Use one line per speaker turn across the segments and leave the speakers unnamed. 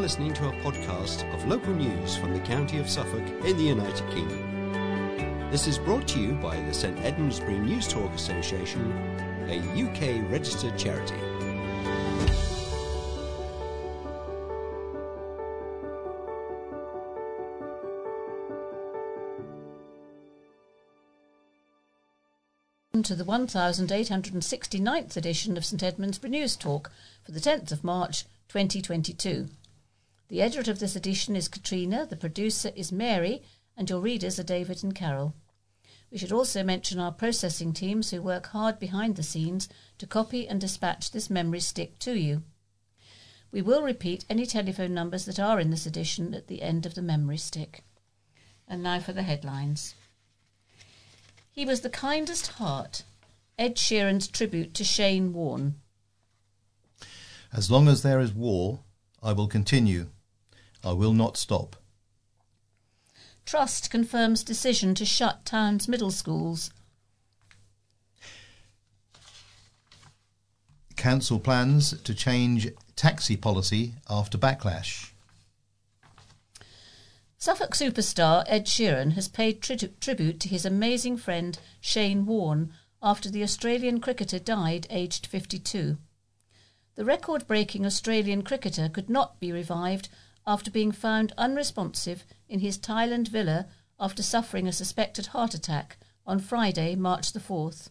Listening to a podcast of local news from the county of Suffolk in the United Kingdom. This is brought to you by the St Edmundsbury News Talk Association, a UK registered charity.
to the 1869th edition of St Edmundsbury News Talk for the 10th of March 2022. The editor of this edition is Katrina, the producer is Mary, and your readers are David and Carol. We should also mention our processing teams who work hard behind the scenes to copy and dispatch this memory stick to you. We will repeat any telephone numbers that are in this edition at the end of the memory stick. And now for the headlines. He was the kindest heart. Ed Sheeran's tribute to Shane Warne.
As long as there is war, I will continue. I will not stop.
Trust confirms decision to shut town's middle schools.
Council plans to change taxi policy after backlash.
Suffolk superstar Ed Sheeran has paid tri- tribute to his amazing friend Shane Warne after the Australian cricketer died aged 52. The record breaking Australian cricketer could not be revived after being found unresponsive in his Thailand villa after suffering a suspected heart attack on Friday, March the 4th.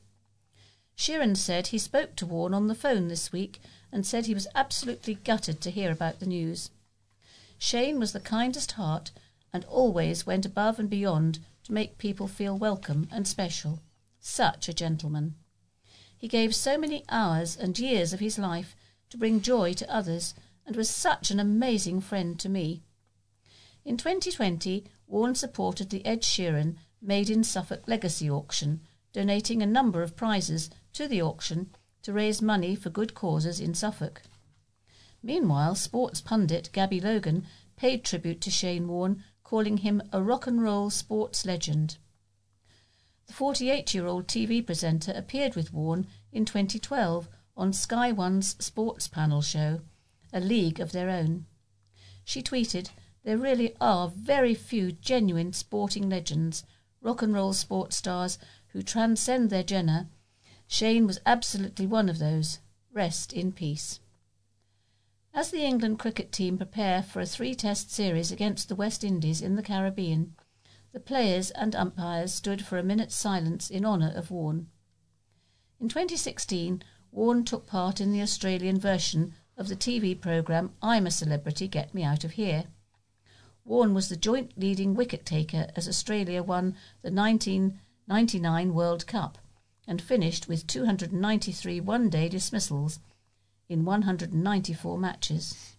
Sheeran said he spoke to Warne on the phone this week and said he was absolutely gutted to hear about the news. Shane was the kindest heart and always went above and beyond to make people feel welcome and special. Such a gentleman. He gave so many hours and years of his life to bring joy to others and was such an amazing friend to me. In 2020, Warne supported the Ed Sheeran Made in Suffolk Legacy auction, donating a number of prizes to the auction to raise money for good causes in Suffolk. Meanwhile, sports pundit Gabby Logan paid tribute to Shane Warne calling him a rock and roll sports legend. The 48 year old TV presenter appeared with Warne in 2012 on Sky One's sports panel show, A League of Their Own. She tweeted, There really are very few genuine sporting legends, rock and roll sports stars who transcend their genre. Shane was absolutely one of those. Rest in peace. As the England cricket team prepare for a three test series against the West Indies in the Caribbean, the players and umpires stood for a minute's silence in honour of Warne. In 2016, Warne took part in the Australian version of the TV programme I'm a Celebrity, Get Me Out of Here. Warne was the joint leading wicket taker as Australia won the 1999 World Cup and finished with 293 one day dismissals in 194 matches.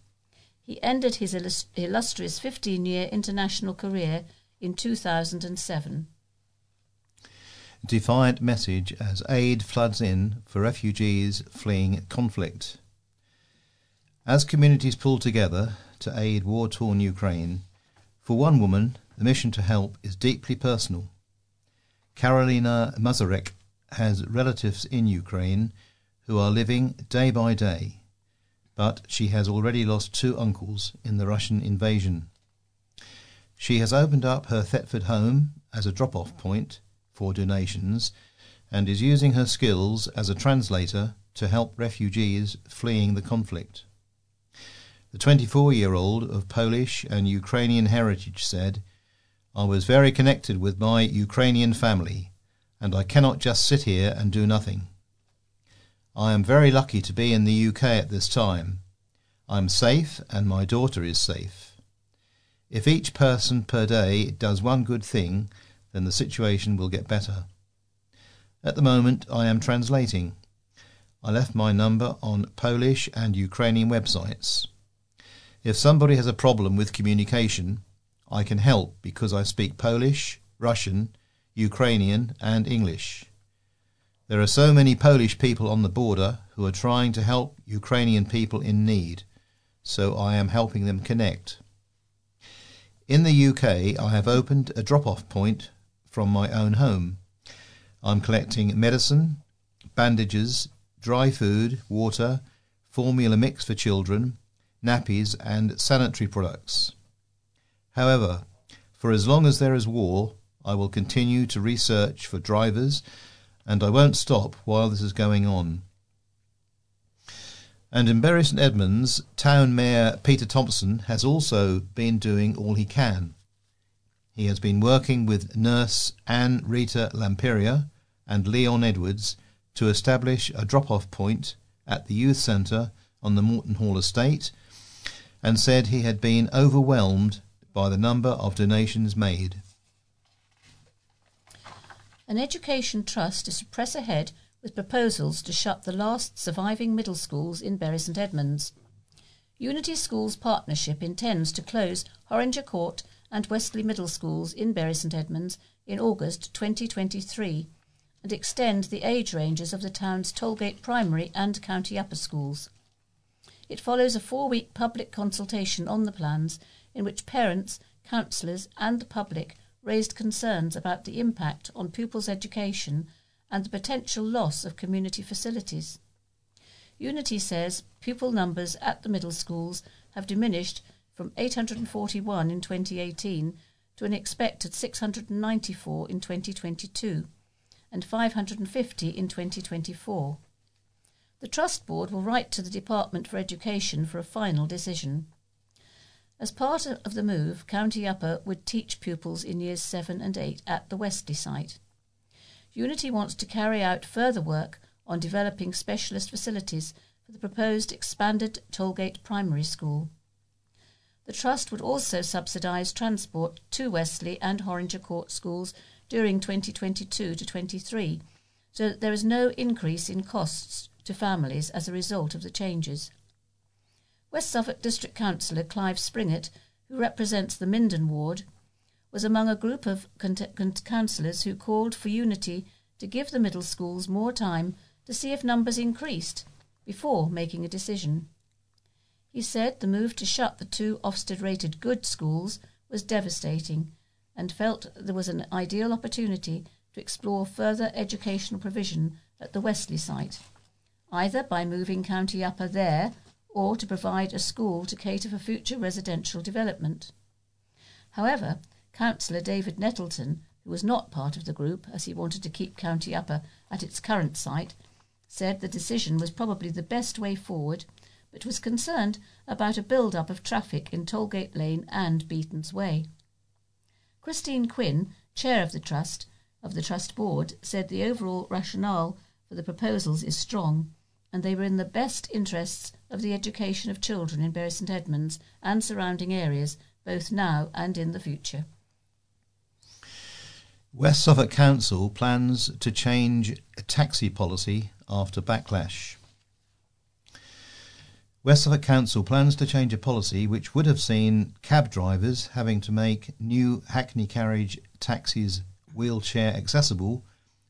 He ended his illustrious 15 year international career in 2007.
Defiant message as aid floods in for refugees fleeing conflict. As communities pull together to aid war torn Ukraine, for one woman, the mission to help is deeply personal. Karolina Mazurek has relatives in Ukraine who are living day by day, but she has already lost two uncles in the Russian invasion. She has opened up her Thetford home as a drop off point for donations and is using her skills as a translator to help refugees fleeing the conflict. The 24 year old of Polish and Ukrainian heritage said, I was very connected with my Ukrainian family, and I cannot just sit here and do nothing. I am very lucky to be in the UK at this time. I'm safe and my daughter is safe. If each person per day does one good thing, then the situation will get better. At the moment, I am translating. I left my number on Polish and Ukrainian websites. If somebody has a problem with communication, I can help because I speak Polish, Russian, Ukrainian, and English. There are so many Polish people on the border who are trying to help Ukrainian people in need, so I am helping them connect. In the UK, I have opened a drop off point from my own home. I'm collecting medicine, bandages, dry food, water, formula mix for children, nappies, and sanitary products. However, for as long as there is war, I will continue to research for drivers, and I won't stop while this is going on. And in Bury St Edmunds, Town Mayor Peter Thompson has also been doing all he can. He has been working with nurse Anne Rita Lamperia and Leon Edwards to establish a drop off point at the youth centre on the Moreton Hall estate and said he had been overwhelmed by the number of donations made.
An education trust is to press ahead with proposals to shut the last surviving middle schools in Bury St Edmunds. Unity Schools Partnership intends to close Horringer Court and Westley Middle Schools in Bury St Edmunds in August 2023 and extend the age ranges of the town's Tollgate Primary and County Upper Schools. It follows a four week public consultation on the plans in which parents, councillors, and the public raised concerns about the impact on pupils' education and the potential loss of community facilities. Unity says pupil numbers at the middle schools have diminished from 841 in 2018 to an expected 694 in 2022 and 550 in 2024. The Trust Board will write to the Department for Education for a final decision. As part of the move, County Upper would teach pupils in years 7 and 8 at the Westley site. Unity wants to carry out further work on developing specialist facilities for the proposed expanded Tollgate Primary School. The Trust would also subsidise transport to Westley and Horringer Court schools during 2022 to 23, so that there is no increase in costs to families as a result of the changes. West Suffolk District Councillor Clive Springett, who represents the Minden ward, was among a group of councillors who called for unity to give the middle schools more time to see if numbers increased before making a decision. He said the move to shut the two Ofsted rated good schools was devastating and felt there was an ideal opportunity to explore further educational provision at the Westley site, either by moving County Upper there or to provide a school to cater for future residential development. However, Councillor David Nettleton, who was not part of the group as he wanted to keep County Upper at its current site, said the decision was probably the best way forward, but was concerned about a build up of traffic in Tollgate Lane and Beaton's Way. Christine Quinn, chair of the trust of the trust board, said the overall rationale for the proposals is strong, and they were in the best interests of the education of children in Bury St Edmunds and surrounding areas, both now and in the future.
West Suffolk Council plans to change taxi policy after backlash. West Suffolk Council plans to change a policy which would have seen cab drivers having to make new Hackney carriage taxis wheelchair accessible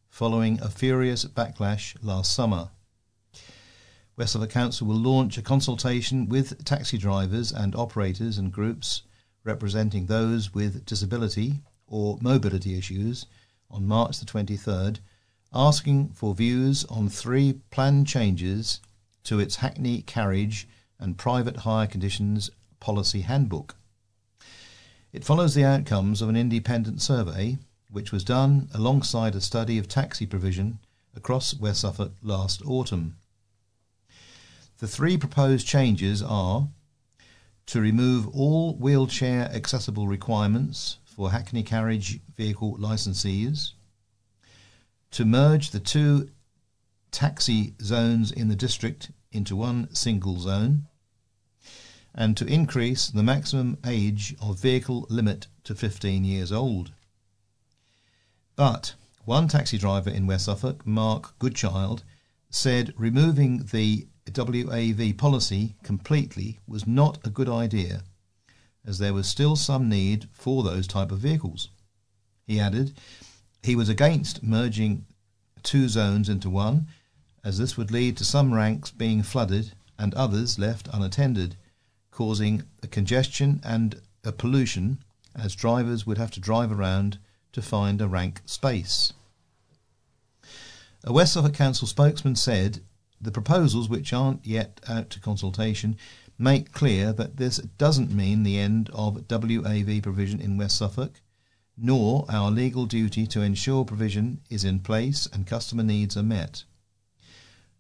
following a furious backlash last summer. West Suffolk Council will launch a consultation with taxi drivers and operators and groups representing those with disability or mobility issues on March the 23rd, asking for views on three planned changes to its Hackney Carriage and Private Hire Conditions Policy Handbook. It follows the outcomes of an independent survey which was done alongside a study of taxi provision across West Suffolk last autumn. The three proposed changes are to remove all wheelchair accessible requirements for Hackney carriage vehicle licensees, to merge the two taxi zones in the district into one single zone, and to increase the maximum age of vehicle limit to 15 years old. But one taxi driver in West Suffolk, Mark Goodchild, said removing the WAV policy completely was not a good idea, as there was still some need for those type of vehicles. He added he was against merging two zones into one as this would lead to some ranks being flooded and others left unattended, causing a congestion and a pollution as drivers would have to drive around to find a rank space. A West Suffolk Council spokesman said the proposals, which aren't yet out to consultation, make clear that this doesn't mean the end of WAV provision in West Suffolk, nor our legal duty to ensure provision is in place and customer needs are met.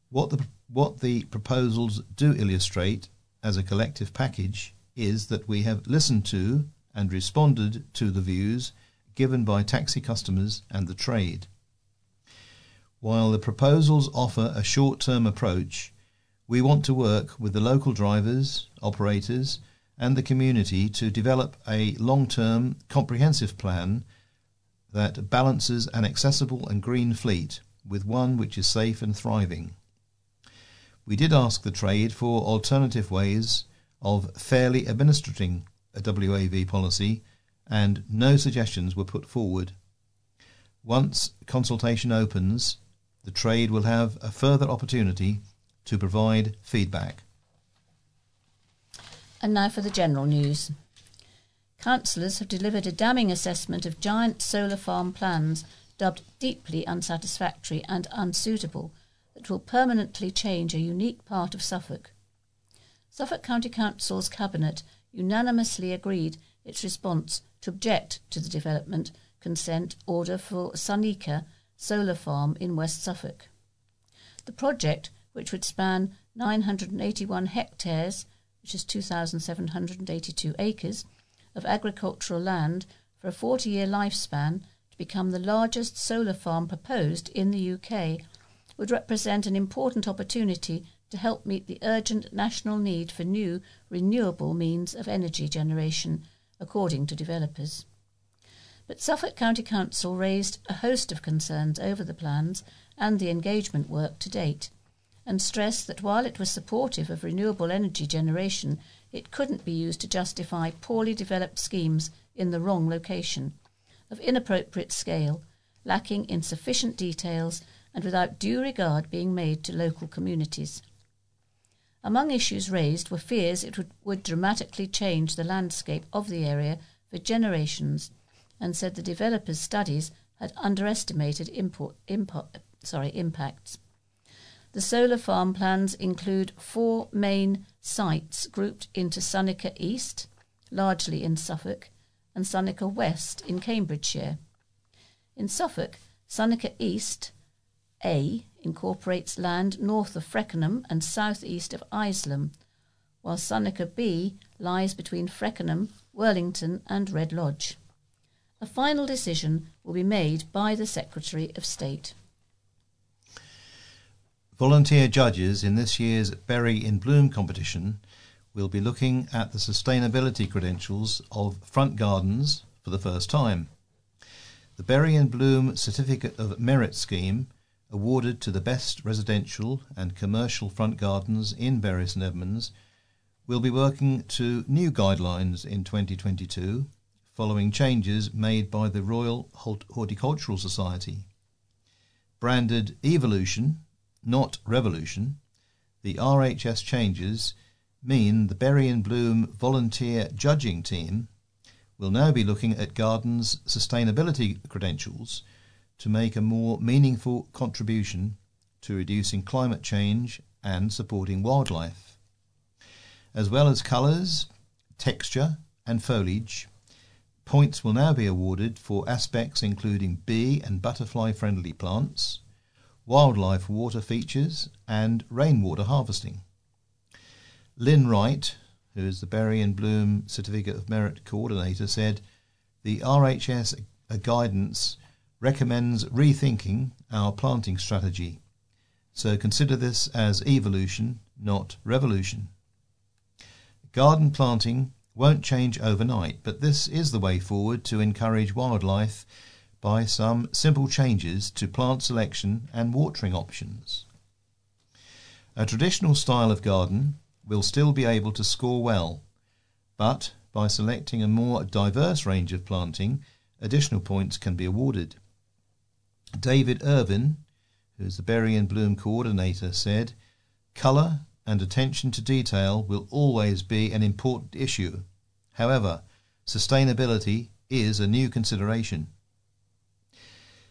What the, what the proposals do illustrate as a collective package is that we have listened to and responded to the views given by taxi customers and the trade. While the proposals offer a short term approach, we want to work with the local drivers, operators, and the community to develop a long term comprehensive plan that balances an accessible and green fleet with one which is safe and thriving. We did ask the trade for alternative ways of fairly administering a WAV policy, and no suggestions were put forward. Once consultation opens, the trade will have a further opportunity to provide feedback.
And now for the general news. Councillors have delivered a damning assessment of giant solar farm plans dubbed deeply unsatisfactory and unsuitable that will permanently change a unique part of Suffolk. Suffolk County Council's Cabinet unanimously agreed its response to object to the development consent order for Sunnica solar farm in West Suffolk. The project, which would span 981 hectares, which is 2,782 acres, of agricultural land for a 40 year lifespan to become the largest solar farm proposed in the UK, would represent an important opportunity to help meet the urgent national need for new renewable means of energy generation, according to developers. But Suffolk County Council raised a host of concerns over the plans and the engagement work to date, and stressed that while it was supportive of renewable energy generation, it couldn't be used to justify poorly developed schemes in the wrong location, of inappropriate scale, lacking in sufficient details, and without due regard being made to local communities. Among issues raised were fears it would, would dramatically change the landscape of the area for generations, and said the developers' studies had underestimated import, import, sorry, impacts. The solar farm plans include four main sites grouped into Sunnica East, largely in Suffolk, and Sunnica West in Cambridgeshire. In Suffolk, Sunnica East A incorporates land north of Freckenham and southeast of Isleham, while Sunnica B lies between Freckenham, Worlington, and Red Lodge. A final decision will be made by the Secretary of State.
Volunteer judges in this year's Bury in Bloom competition will be looking at the sustainability credentials of front gardens for the first time. The Bury in Bloom Certificate of Merit scheme awarded to the best residential and commercial front gardens in Bury St Edmunds, will be working to new guidelines in 2022 following changes made by the Royal Horticultural Society. Branded Evolution, not Revolution, the RHS changes mean the Bury and Bloom volunteer judging team will now be looking at gardens' sustainability credentials to make a more meaningful contribution to reducing climate change and supporting wildlife. As well as colours, texture, and foliage, points will now be awarded for aspects including bee and butterfly friendly plants, wildlife water features, and rainwater harvesting. Lynn Wright, who is the Bury and Bloom Certificate of Merit Coordinator, said the RHS guidance recommends rethinking our planting strategy. So consider this as evolution, not revolution. Garden planting won't change overnight, but this is the way forward to encourage wildlife by some simple changes to plant selection and watering options. A traditional style of garden will still be able to score well, but by selecting a more diverse range of planting, additional points can be awarded. David Irvin, who is the Bury and Bloom coordinator, said, Colour and attention to detail will always be an important issue. However, sustainability is a new consideration.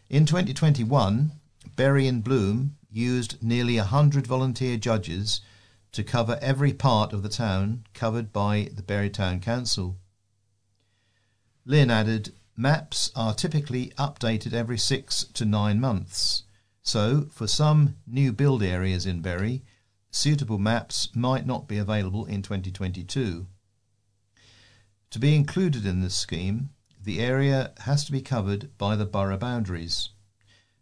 In 2021, Bury and Bloom used nearly 100 volunteer judges to cover every part of the town covered by the Bury Town Council. Lynn added, Maps are typically updated every six to nine months, so for some new build areas in Bury, suitable maps might not be available in 2022. To be included in this scheme, the area has to be covered by the borough boundaries.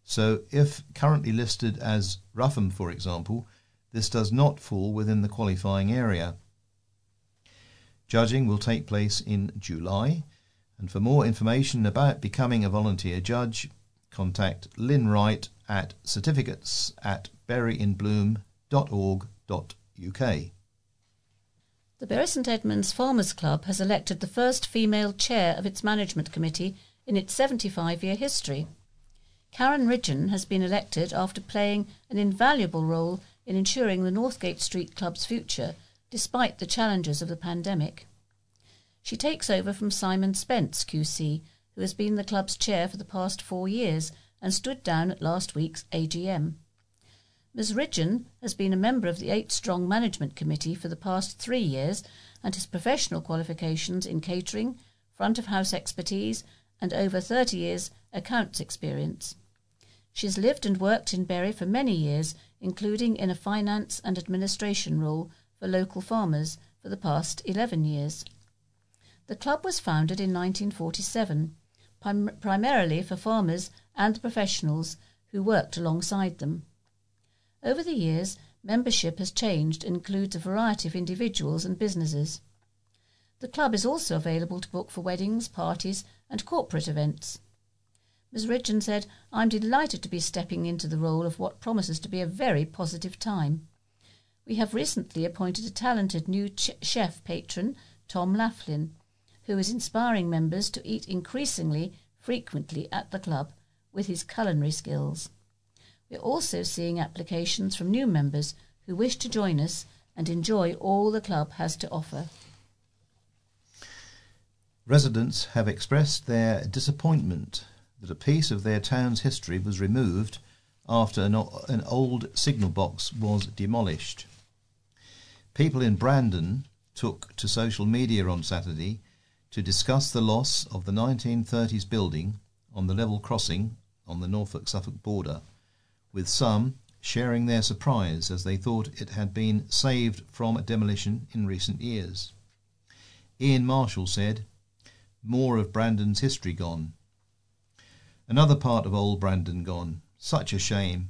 So, if currently listed as Rougham, for example, this does not fall within the qualifying area. Judging will take place in July, and for more information about becoming a volunteer judge, contact Lynn Wright at certificates at buryinbloom.org.uk.
The Bury St Edmunds Farmers Club has elected the first female chair of its management committee in its 75 year history. Karen Ridgeon has been elected after playing an invaluable role in ensuring the Northgate Street Club's future despite the challenges of the pandemic. She takes over from Simon Spence, QC, who has been the club's chair for the past four years and stood down at last week's AGM. Ms. Ridgeon has been a member of the Eight Strong Management Committee for the past three years and has professional qualifications in catering, front of house expertise, and over 30 years accounts experience. She has lived and worked in Bury for many years, including in a finance and administration role for local farmers for the past 11 years. The club was founded in 1947, prim- primarily for farmers and professionals who worked alongside them. Over the years, membership has changed and includes a variety of individuals and businesses. The club is also available to book for weddings, parties, and corporate events. Ms. Ridgeon said, I'm delighted to be stepping into the role of what promises to be a very positive time. We have recently appointed a talented new ch- chef patron, Tom Laughlin, who is inspiring members to eat increasingly frequently at the club with his culinary skills. We're also seeing applications from new members who wish to join us and enjoy all the club has to offer.
Residents have expressed their disappointment that a piece of their town's history was removed after an, an old signal box was demolished. People in Brandon took to social media on Saturday to discuss the loss of the 1930s building on the level crossing on the Norfolk Suffolk border, with some sharing their surprise as they thought it had been saved from demolition in recent years. Ian Marshall said, More of Brandon's history gone. Another part of old Brandon gone. Such a shame.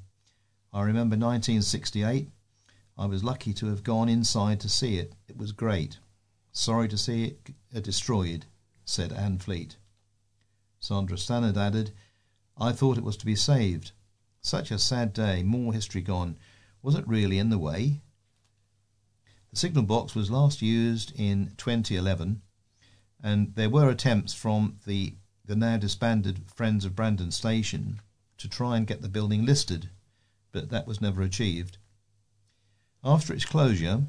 I remember 1968. I was lucky to have gone inside to see it. It was great. Sorry to see it uh, destroyed, said Anne Fleet. Sandra Stannard added, I thought it was to be saved. Such a sad day, more history gone. Was it really in the way? The signal box was last used in 2011, and there were attempts from the the now disbanded Friends of Brandon Station to try and get the building listed, but that was never achieved. After its closure,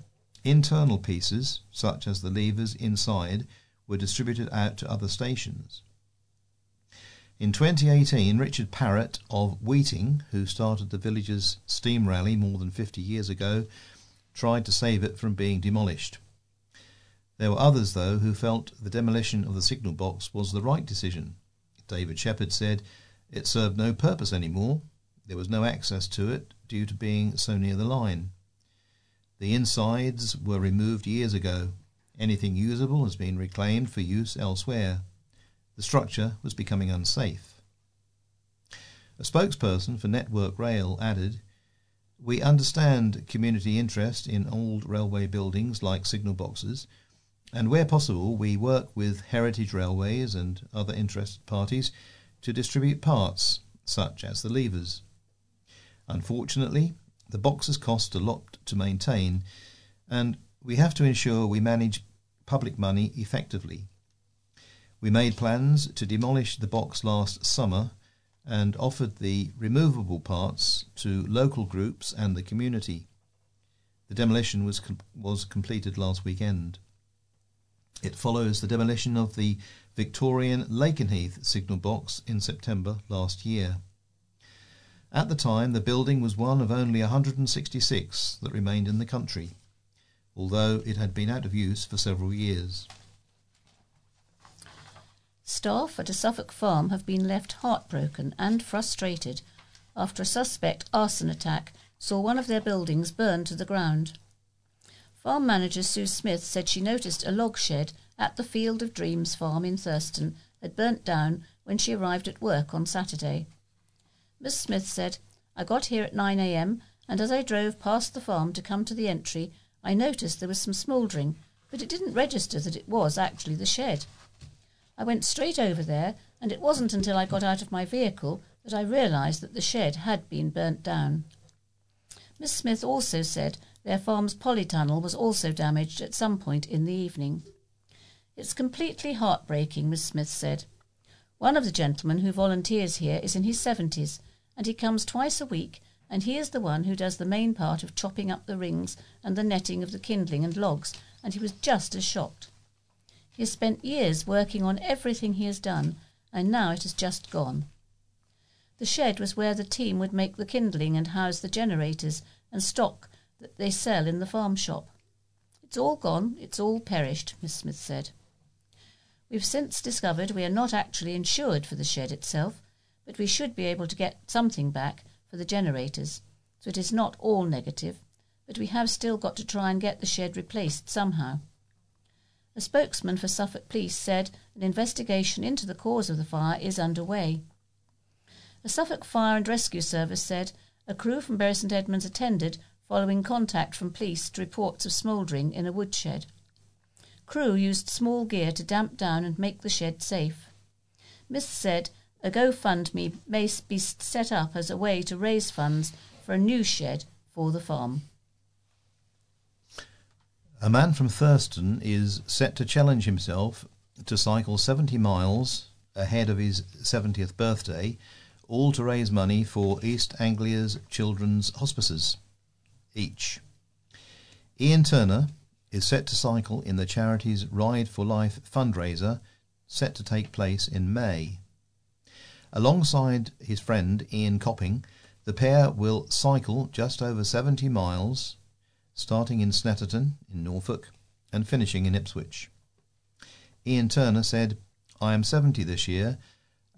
internal pieces, such as the levers inside, were distributed out to other stations. In 2018, Richard Parrott of Weeting, who started the village's steam rally more than 50 years ago, tried to save it from being demolished. There were others, though, who felt the demolition of the signal box was the right decision. David Shepherd said it served no purpose anymore. There was no access to it due to being so near the line. The insides were removed years ago. Anything usable has been reclaimed for use elsewhere. The structure was becoming unsafe. A spokesperson for Network Rail added, We understand community interest in old railway buildings like signal boxes and where possible, we work with heritage railways and other interested parties to distribute parts, such as the levers. Unfortunately, the boxes cost a lot to maintain, and we have to ensure we manage public money effectively. We made plans to demolish the box last summer and offered the removable parts to local groups and the community. The demolition was com- was completed last weekend. It follows the demolition of the Victorian Lakenheath signal box in September last year. At the time, the building was one of only 166 that remained in the country. although it had been out of use for several years.
Staff at a Suffolk farm have been left heartbroken and frustrated after a suspect arson attack saw one of their buildings burn to the ground. Farm manager Sue Smith said she noticed a log shed at the Field of Dreams farm in Thurston had burnt down when she arrived at work on Saturday. Miss Smith said, I got here at 9 a.m., and as I drove past the farm to come to the entry, I noticed there was some smouldering, but it didn't register that it was actually the shed. I went straight over there, and it wasn't until I got out of my vehicle that I realised that the shed had been burnt down. Miss Smith also said their farm's polytunnel was also damaged at some point in the evening. It's completely heartbreaking, Miss Smith said. One of the gentlemen who volunteers here is in his seventies, and he comes twice a week, and he is the one who does the main part of chopping up the rings and the netting of the kindling and logs, and he was just as shocked. He has spent years working on everything he has done, and now it has just gone. The shed was where the team would make the kindling and house the generators and stock that they sell in the farm shop. It's all gone, it's all perished, Miss Smith said. We've since discovered we are not actually insured for the shed itself, but we should be able to get something back for the generators, so it is not all negative, but we have still got to try and get the shed replaced somehow. A spokesman for Suffolk Police said an investigation into the cause of the fire is underway. A Suffolk Fire and Rescue Service said a crew from Bury St Edmunds attended following contact from police to reports of smouldering in a woodshed. Crew used small gear to damp down and make the shed safe. Miss said a GoFundMe may be set up as a way to raise funds for a new shed for the farm.
A man from Thurston is set to challenge himself to cycle 70 miles ahead of his 70th birthday, all to raise money for East Anglia's Children's Hospices each. Ian Turner is set to cycle in the charity's Ride for Life fundraiser set to take place in May. Alongside his friend Ian Copping, the pair will cycle just over 70 miles starting in Snetterton in Norfolk and finishing in Ipswich. Ian Turner said, I am 70 this year,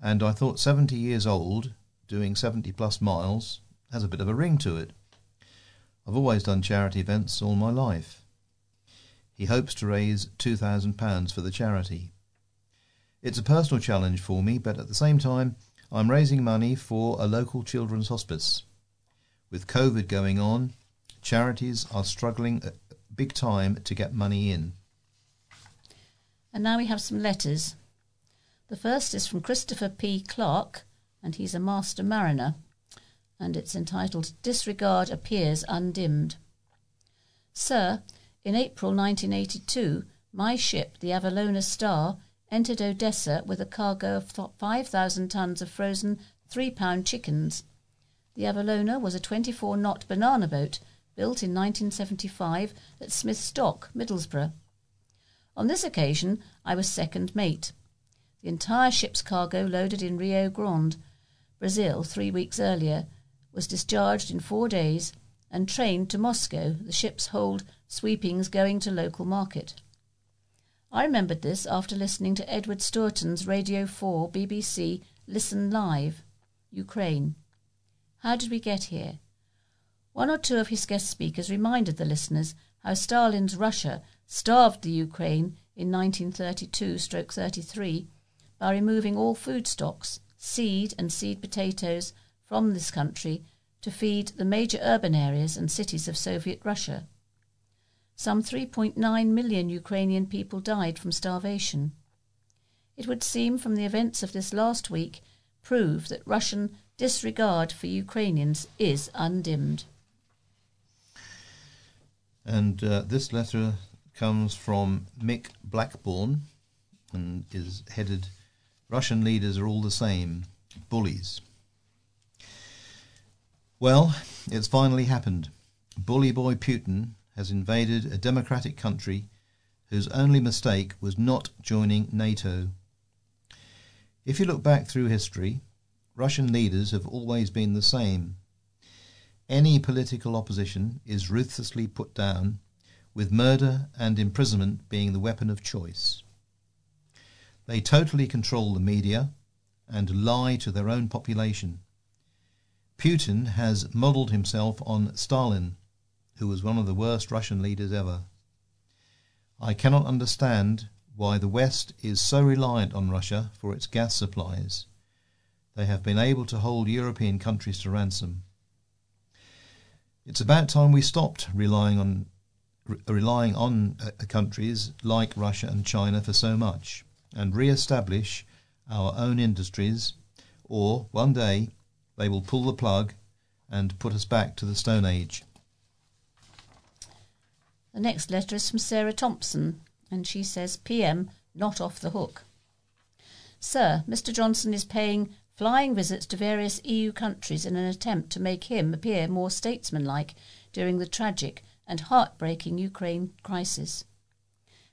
and I thought 70 years old, doing 70 plus miles, has a bit of a ring to it. I've always done charity events all my life. He hopes to raise £2,000 for the charity. It's a personal challenge for me, but at the same time, I'm raising money for a local children's hospice. With COVID going on, Charities are struggling uh, big time to get money in.
And now we have some letters. The first is from Christopher P. Clark, and he's a master mariner, and it's entitled Disregard Appears Undimmed. Sir, in April 1982, my ship, the Avelona Star, entered Odessa with a cargo of 5,000 tons of frozen three pound chickens. The Avelona was a 24 knot banana boat built in 1975 at Smith's Dock, Middlesbrough. On this occasion, I was second mate. The entire ship's cargo loaded in Rio Grande, Brazil, three weeks earlier, was discharged in four days and trained to Moscow, the ship's hold sweepings going to local market. I remembered this after listening to Edward Stourton's Radio 4 BBC Listen Live, Ukraine. How did we get here? One or two of his guest speakers reminded the listeners how Stalin's Russia starved the Ukraine in 1932-33 by removing all food stocks, seed and seed potatoes from this country to feed the major urban areas and cities of Soviet Russia. Some 3.9 million Ukrainian people died from starvation. It would seem from the events of this last week prove that Russian disregard for Ukrainians is undimmed.
And uh, this letter comes from Mick Blackburn and is headed Russian leaders are all the same, bullies. Well, it's finally happened. Bully boy Putin has invaded a democratic country whose only mistake was not joining NATO. If you look back through history, Russian leaders have always been the same any political opposition is ruthlessly put down with murder and imprisonment being the weapon of choice. They totally control the media and lie to their own population. Putin has modelled himself on Stalin, who was one of the worst Russian leaders ever. I cannot understand why the West is so reliant on Russia for its gas supplies. They have been able to hold European countries to ransom. It's about time we stopped relying on re- relying on uh, countries like Russia and China for so much and re-establish our own industries, or one day they will pull the plug and put us back to the Stone Age.
The next letter is from Sarah Thompson, and she says, PM, not off the hook. Sir, Mr. Johnson is paying flying visits to various EU countries in an attempt to make him appear more statesmanlike during the tragic and heartbreaking Ukraine crisis.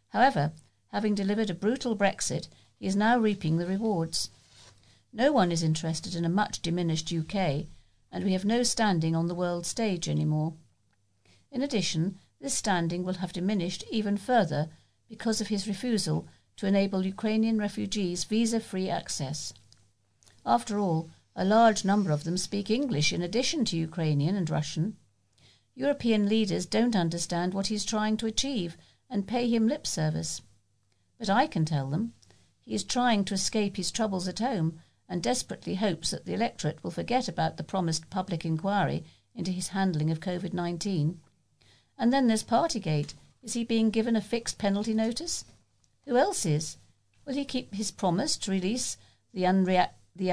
However, having delivered a brutal Brexit, he is now reaping the rewards. No one is interested in a much diminished UK, and we have no standing on the world stage anymore. In addition, this standing will have diminished even further because of his refusal to enable Ukrainian refugees visa free access. After all, a large number of them speak English in addition to Ukrainian and Russian. European leaders don't understand what he's trying to achieve and pay him lip service. But I can tell them. He is trying to escape his troubles at home and desperately hopes that the electorate will forget about the promised public inquiry into his handling of COVID 19. And then there's Partygate. Is he being given a fixed penalty notice? Who else is? Will he keep his promise to release the, unrea- the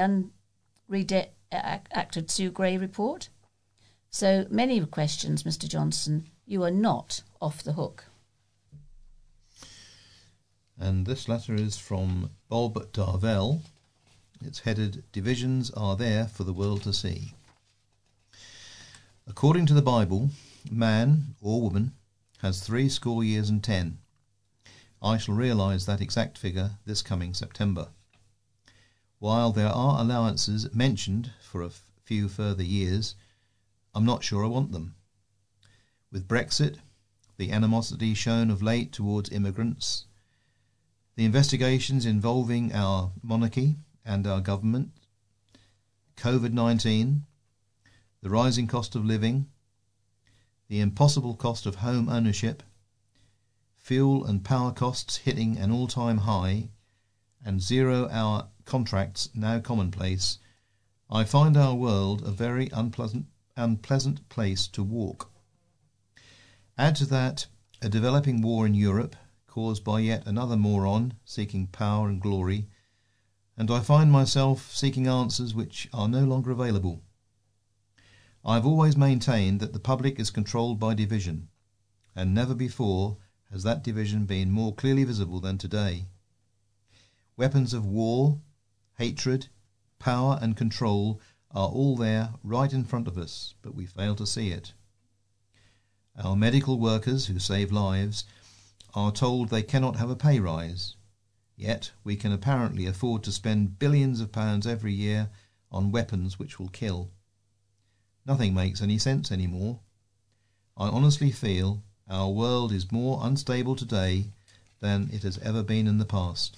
unredacted Sue Gray report? So many questions, Mr. Johnson. You are not off the hook.
And this letter is from Bob Darvell. It's headed Divisions Are There for the World to See. According to the Bible, man or woman has three score years and ten. I shall realise that exact figure this coming September. While there are allowances mentioned for a few further years, I'm not sure I want them. With Brexit, the animosity shown of late towards immigrants, the investigations involving our monarchy and our government, COVID 19, the rising cost of living, the impossible cost of home ownership, fuel and power costs hitting an all time high, and zero hour contracts now commonplace, I find our world a very unpleasant, unpleasant place to walk. Add to that a developing war in Europe caused by yet another moron seeking power and glory, and I find myself seeking answers which are no longer available. I have always maintained that the public is controlled by division, and never before has that division been more clearly visible than today. Weapons of war, hatred, power, and control are all there right in front of us, but we fail to see it. Our medical workers who save lives are told they cannot have a pay rise. Yet we can apparently afford to spend billions of pounds every year on weapons which will kill. Nothing makes any sense anymore. I honestly feel our world is more unstable today than it has ever been in the past.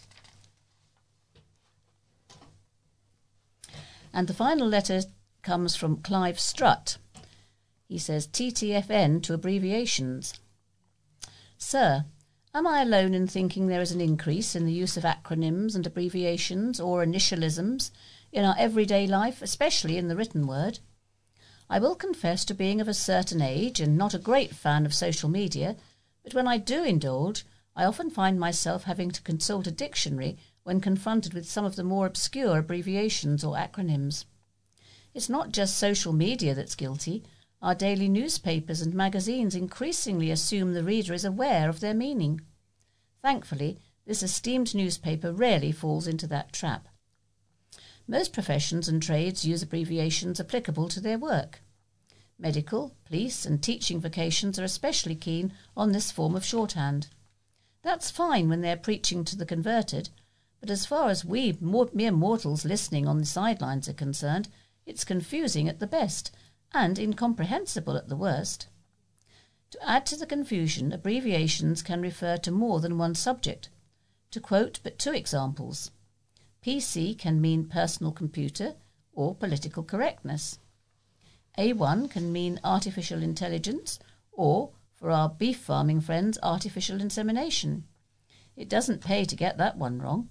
And the final letter comes from Clive Strutt. He says TTFN to abbreviations. Sir, Am I alone in thinking there is an increase in the use of acronyms and abbreviations or initialisms in our everyday life, especially in the written word? I will confess to being of a certain age and not a great fan of social media, but when I do indulge, I often find myself having to consult a dictionary when confronted with some of the more obscure abbreviations or acronyms. It's not just social media that's guilty. Our daily newspapers and magazines increasingly assume the reader is aware of their meaning. Thankfully, this esteemed newspaper rarely falls into that trap. Most professions and trades use abbreviations applicable to their work. Medical, police, and teaching vocations are especially keen on this form of shorthand. That's fine when they're preaching to the converted, but as far as we mere mortals listening on the sidelines are concerned, it's confusing at the best and incomprehensible at the worst. To add to the confusion, abbreviations can refer to more than one subject. To quote but two examples PC can mean personal computer or political correctness. AI can mean artificial intelligence or, for our beef farming friends, artificial insemination. It doesn't pay to get that one wrong.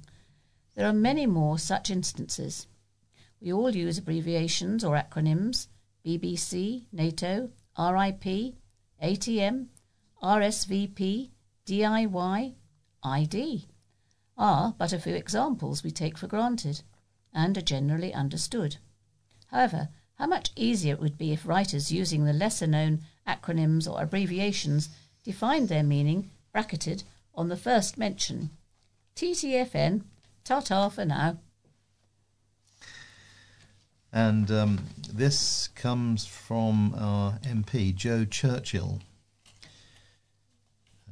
There are many more such instances. We all use abbreviations or acronyms BBC, NATO, RIP, ATM, RSVP, DIY, ID are ah, but a few examples we take for granted and are generally understood. However, how much easier it would be if writers using the lesser known acronyms or abbreviations defined their meaning bracketed on the first mention. TTFN, ta ta for now.
And um, this comes from our MP, Jo Churchill.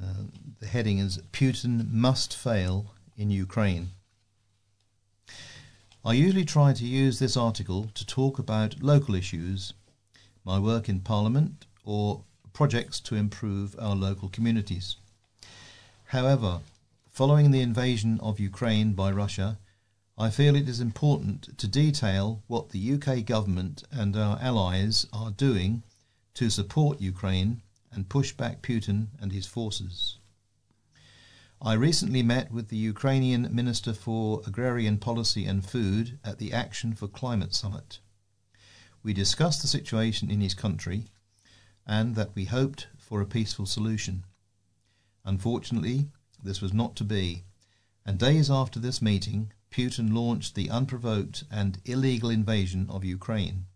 Uh, the heading is Putin Must Fail in Ukraine. I usually try to use this article to talk about local issues, my work in Parliament, or projects to improve our local communities. However, following the invasion of Ukraine by Russia, I feel it is important to detail what the UK government and our allies are doing to support Ukraine and push back Putin and his forces. I recently met with the Ukrainian Minister for Agrarian Policy and Food at the Action for Climate Summit. We discussed the situation in his country and that we hoped for a peaceful solution. Unfortunately, this was not to be, and days after this meeting, Putin launched the unprovoked and illegal invasion of Ukraine.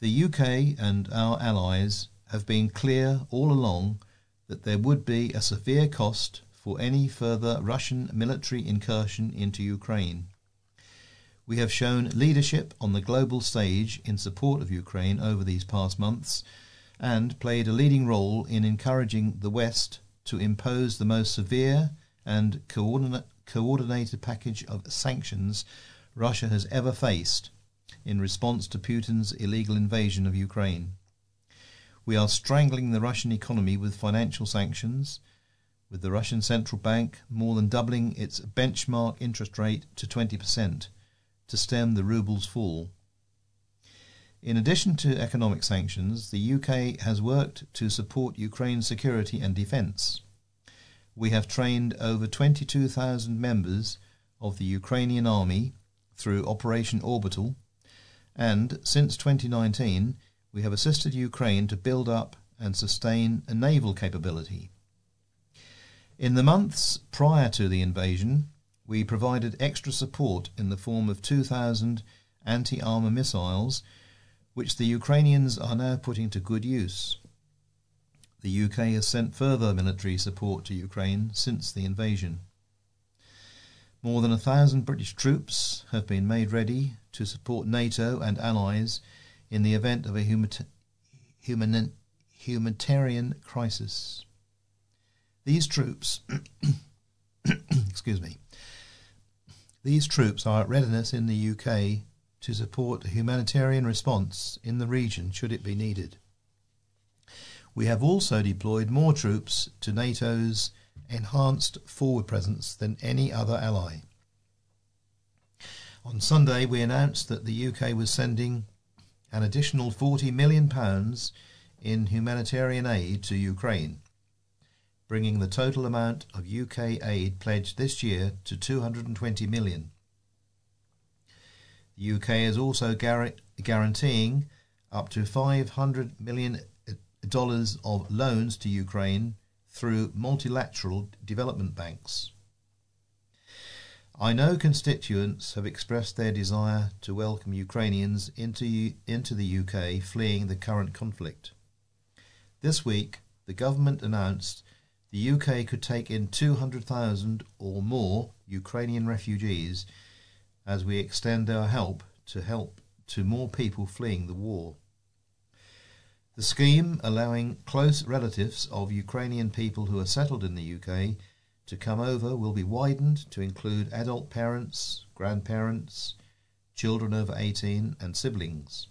The UK and our allies have been clear all along that there would be a severe cost for any further Russian military incursion into Ukraine. We have shown leadership on the global stage in support of Ukraine over these past months and played a leading role in encouraging the West to impose the most severe and coordinate coordinated package of sanctions Russia has ever faced in response to Putin's illegal invasion of Ukraine. We are strangling the Russian economy with financial sanctions, with the Russian central bank more than doubling its benchmark interest rate to 20% to stem the ruble's fall. In addition to economic sanctions, the UK has worked to support Ukraine's security and defence we have trained over 22,000 members of the Ukrainian army through Operation Orbital, and since 2019, we have assisted Ukraine to build up and sustain a naval capability. In the months prior to the invasion, we provided extra support in the form of 2,000 anti armour missiles, which the Ukrainians are now putting to good use. The UK has sent further military support to Ukraine since the invasion. More than a thousand British troops have been made ready to support NATO and allies in the event of a human, humanitarian crisis. These troops, excuse me, these troops are at readiness in the UK to support a humanitarian response in the region should it be needed. We have also deployed more troops to NATO's enhanced forward presence than any other ally. On Sunday, we announced that the UK was sending an additional £40 million in humanitarian aid to Ukraine, bringing the total amount of UK aid pledged this year to 220 million. The UK is also guaranteeing up to 500 million uh, dollars of loans to Ukraine through multilateral development banks. I know constituents have expressed their desire to welcome Ukrainians into, into the UK fleeing the current conflict. This week, the government announced the UK could take in 200,000 or more Ukrainian refugees as we extend our help to help to more people fleeing the war. The scheme allowing close relatives of Ukrainian people who are settled in the UK to come over will be widened to include adult parents, grandparents, children over 18, and siblings.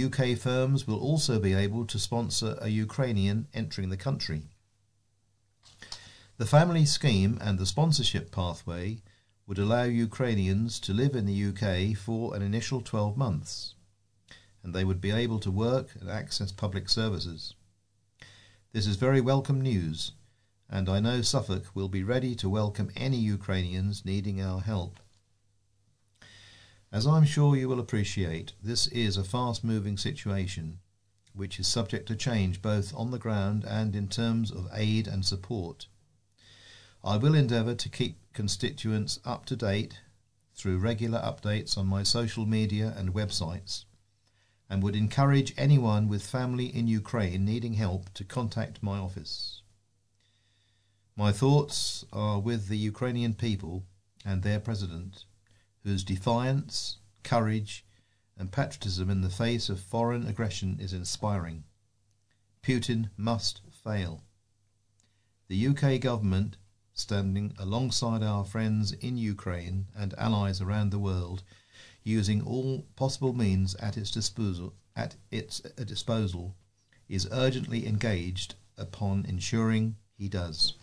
UK firms will also be able to sponsor a Ukrainian entering the country. The family scheme and the sponsorship pathway would allow Ukrainians to live in the UK for an initial 12 months, and they would be able to work and access public services. This is very welcome news, and I know Suffolk will be ready to welcome any Ukrainians needing our help. As I'm sure you will appreciate, this is a fast moving situation which is subject to change both on the ground and in terms of aid and support. I will endeavour to keep constituents up to date through regular updates on my social media and websites and would encourage anyone with family in Ukraine needing help to contact my office. My thoughts are with the Ukrainian people and their president, whose defiance, courage, and patriotism in the face of foreign aggression is inspiring. Putin must fail. The UK government, standing alongside our friends in Ukraine and allies around the world, using all possible means at its disposal, at its disposal, is urgently engaged upon ensuring he does.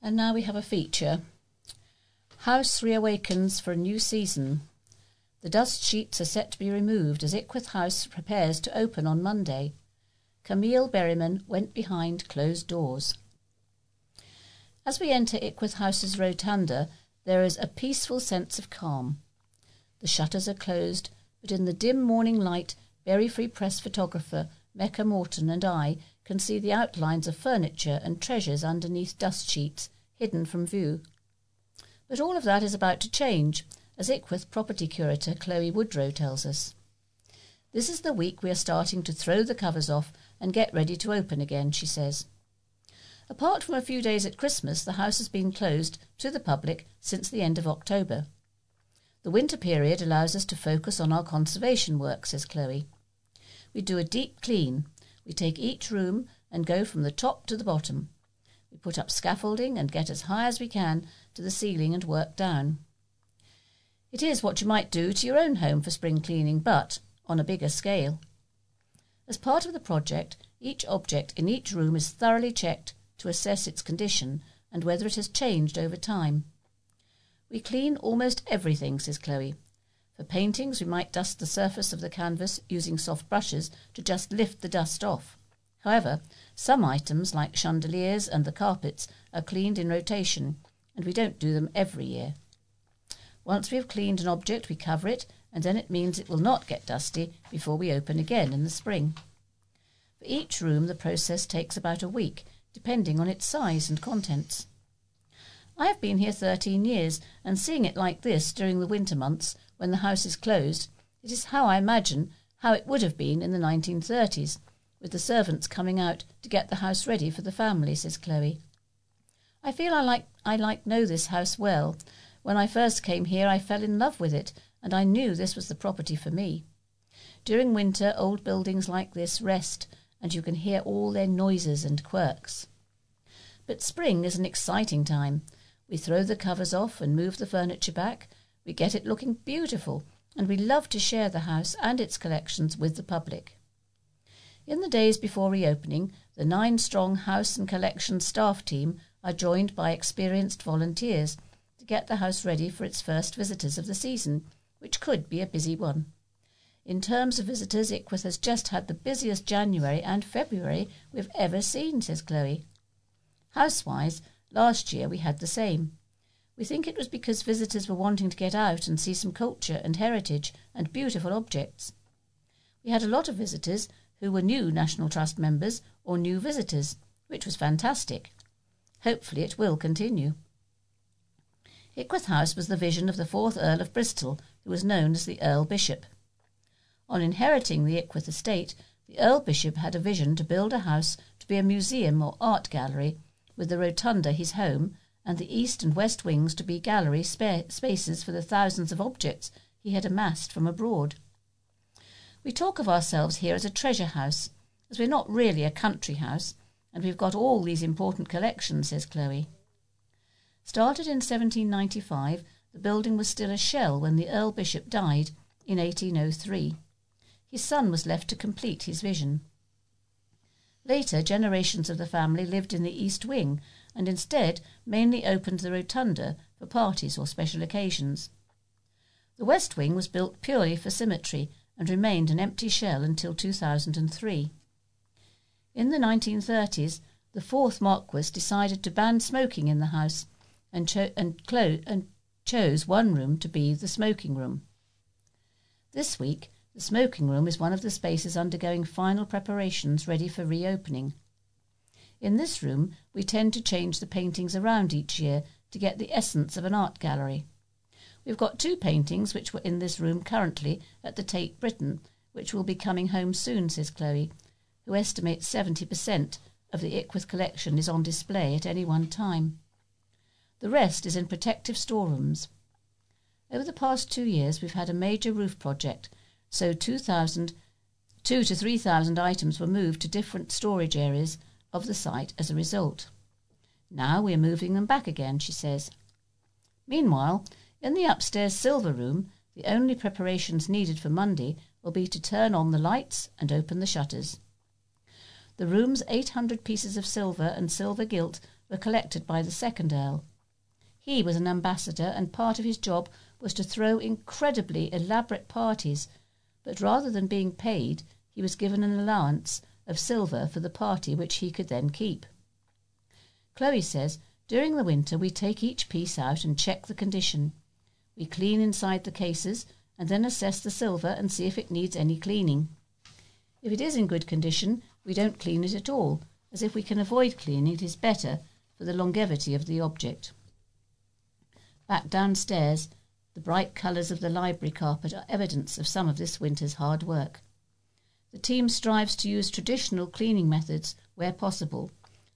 And now we have a feature. House reawakens for a new season. The dust sheets are set to be removed as Ickworth House prepares to open on Monday. Camille Berryman went behind closed doors. As we enter Ickworth House's rotunda, there is a peaceful sense of calm. The shutters are closed, but in the dim morning light, Bury Free Press photographer Mecha Morton and I can see the outlines of furniture and treasures underneath dust sheets, hidden from view. But all of that is about to change, as Ickworth property curator Chloe Woodrow tells us. This is the week we are starting to throw the covers off and get ready to open again, she says. Apart from a few days at Christmas, the house has been closed to the public since the end of October. The winter period allows us to focus on our conservation work, says Chloe. We do a deep clean. We take each room and go from the top to the bottom. We put up scaffolding and get as high as we can to the ceiling and work down. It is what you might do to your own home for spring cleaning, but on a bigger scale. As part of the project, each object in each room is thoroughly checked to assess its condition and whether it has changed over time. We clean almost everything, says Chloe. For paintings, we might dust the surface of the canvas using soft brushes to just lift the dust off. However, some items, like chandeliers and the carpets, are cleaned in rotation, and we don't do them every year. Once we have cleaned an object, we cover it, and then it means it will not get dusty before we open again in the spring. For each room, the process takes about a week, depending on its size and contents. I have been here thirteen years, and seeing it like this during the winter months, when the house is closed, it is how I imagine how it would have been in the 1930s, with the servants coming out to get the house ready for the family, says Chloe. I feel I like I like know this house well. When I first came here I fell in love with it, and I knew this was the property for me. During winter old buildings like this rest and you can hear all their noises and quirks. But spring is an exciting time. We throw the covers off and move the furniture back. We get it looking beautiful, and we love to share the house and its collections with the public. In the days before reopening, the nine strong house and collection staff team are joined by experienced volunteers to get the house ready for its first visitors of the season, which could be a busy one. In terms of visitors, Ickworth has just had the busiest January and February we've ever seen, says Chloe. Housewise, last year we had the same. We think it was because visitors were wanting to get out and see some culture and heritage and beautiful objects. We had a lot of visitors who were new National Trust members or new visitors, which was fantastic. Hopefully it will continue. Ickworth House was the vision of the fourth Earl of Bristol, who was known as the Earl Bishop. On inheriting the Ickworth estate, the Earl Bishop had a vision to build a house to be a museum or art gallery, with the rotunda his home, and the east and west wings to be gallery spa- spaces for the thousands of objects he had amassed from abroad. We talk of ourselves here as a treasure house, as we're not really a country house, and we've got all these important collections, says Chloe. Started in 1795, the building was still a shell when the Earl Bishop died in 1803. His son was left to complete his vision. Later, generations of the family lived in the East Wing and instead mainly opened the rotunda for parties or special occasions. The West Wing was built purely for symmetry and remained an empty shell until 2003. In the 1930s, the fourth Marquess decided to ban smoking in the house and, cho- and, clo- and chose one room to be the smoking room. This week, the smoking room is one of the spaces undergoing final preparations ready for reopening. In this room, we tend to change the paintings around each year to get the essence of an art gallery. We've got two paintings which were in this room currently at the Tate Britain, which will be coming home soon, says Chloe, who estimates 70% of the Ickworth collection is on display at any one time. The rest is in protective storerooms. Over the past two years, we've had a major roof project so 2,000, 2 to 3,000 items were moved to different storage areas of the site as a result. Now we're moving them back again, she says. Meanwhile, in the upstairs silver room, the only preparations needed for Monday will be to turn on the lights and open the shutters. The room's 800 pieces of silver and silver gilt were collected by the second Earl. He was an ambassador, and part of his job was to throw incredibly elaborate parties but rather than being paid, he was given an allowance of silver for the party which he could then keep. Chloe says, During the winter we take each piece out and check the condition. We clean inside the cases and then assess the silver and see if it needs any cleaning. If it is in good condition, we don't clean it at all, as if we can avoid cleaning it is better for the longevity of the object. Back downstairs, the bright colours of the library carpet are evidence of some of this winter's hard work. The team strives to use traditional cleaning methods where possible,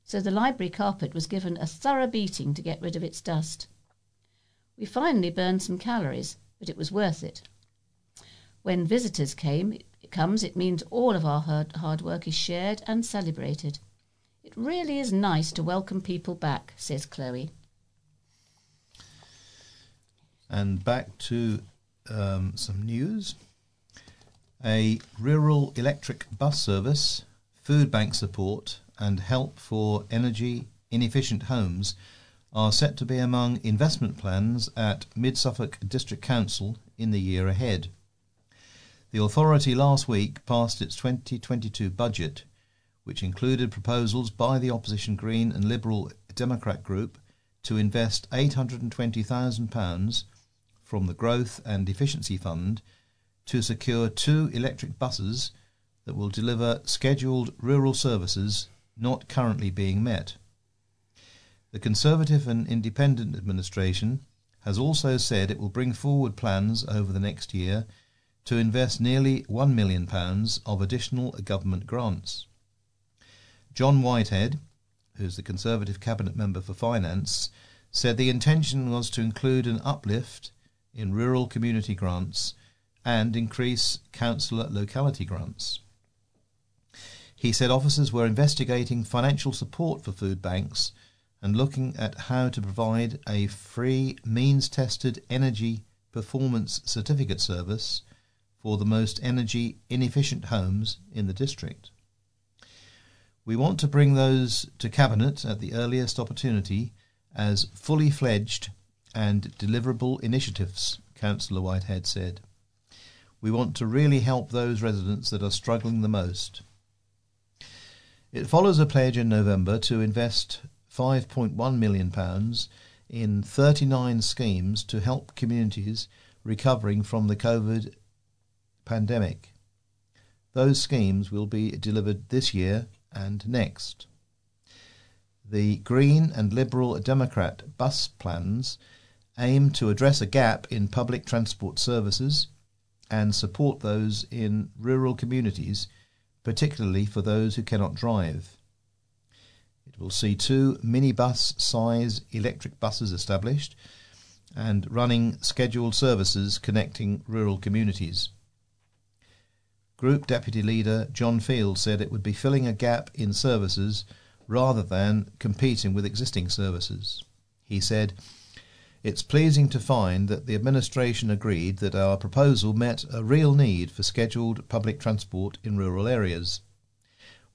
so the library carpet was given a thorough beating to get rid of its dust. We finally burned some calories, but it was worth it. When visitors came, it comes, it means all of our hard, hard work is shared and celebrated. It really is nice to welcome people back, says Chloe.
And back to um, some news. A rural electric bus service, food bank support, and help for energy inefficient homes are set to be among investment plans at Mid Suffolk District Council in the year ahead. The authority last week passed its 2022 budget, which included proposals by the opposition Green and Liberal Democrat group to invest £820,000 from the Growth and Efficiency Fund to secure two electric buses that will deliver scheduled rural services not currently being met. The Conservative and Independent administration has also said it will bring forward plans over the next year to invest nearly £1 million of additional government grants. John Whitehead, who's the Conservative Cabinet Member for Finance, said the intention was to include an uplift in rural community grants and increase councillor locality grants. He said officers were investigating financial support for food banks and looking at how to provide a free means tested energy performance certificate service for the most energy inefficient homes in the district. We want to bring those to Cabinet at the earliest opportunity as fully fledged and deliverable initiatives, Councillor Whitehead said. We want to really help those residents that are struggling the most. It follows a pledge in November to invest £5.1 million in 39 schemes to help communities recovering from the COVID pandemic. Those schemes will be delivered this year and next. The Green and Liberal Democrat bus plans aim to address a gap in public transport services and support those in rural communities, particularly for those who cannot drive. It will see two minibus size electric buses established and running scheduled services connecting rural communities. Group Deputy Leader John Field said it would be filling a gap in services rather than competing with existing services. He said, It's pleasing to find that the administration agreed that our proposal met a real need for scheduled public transport in rural areas.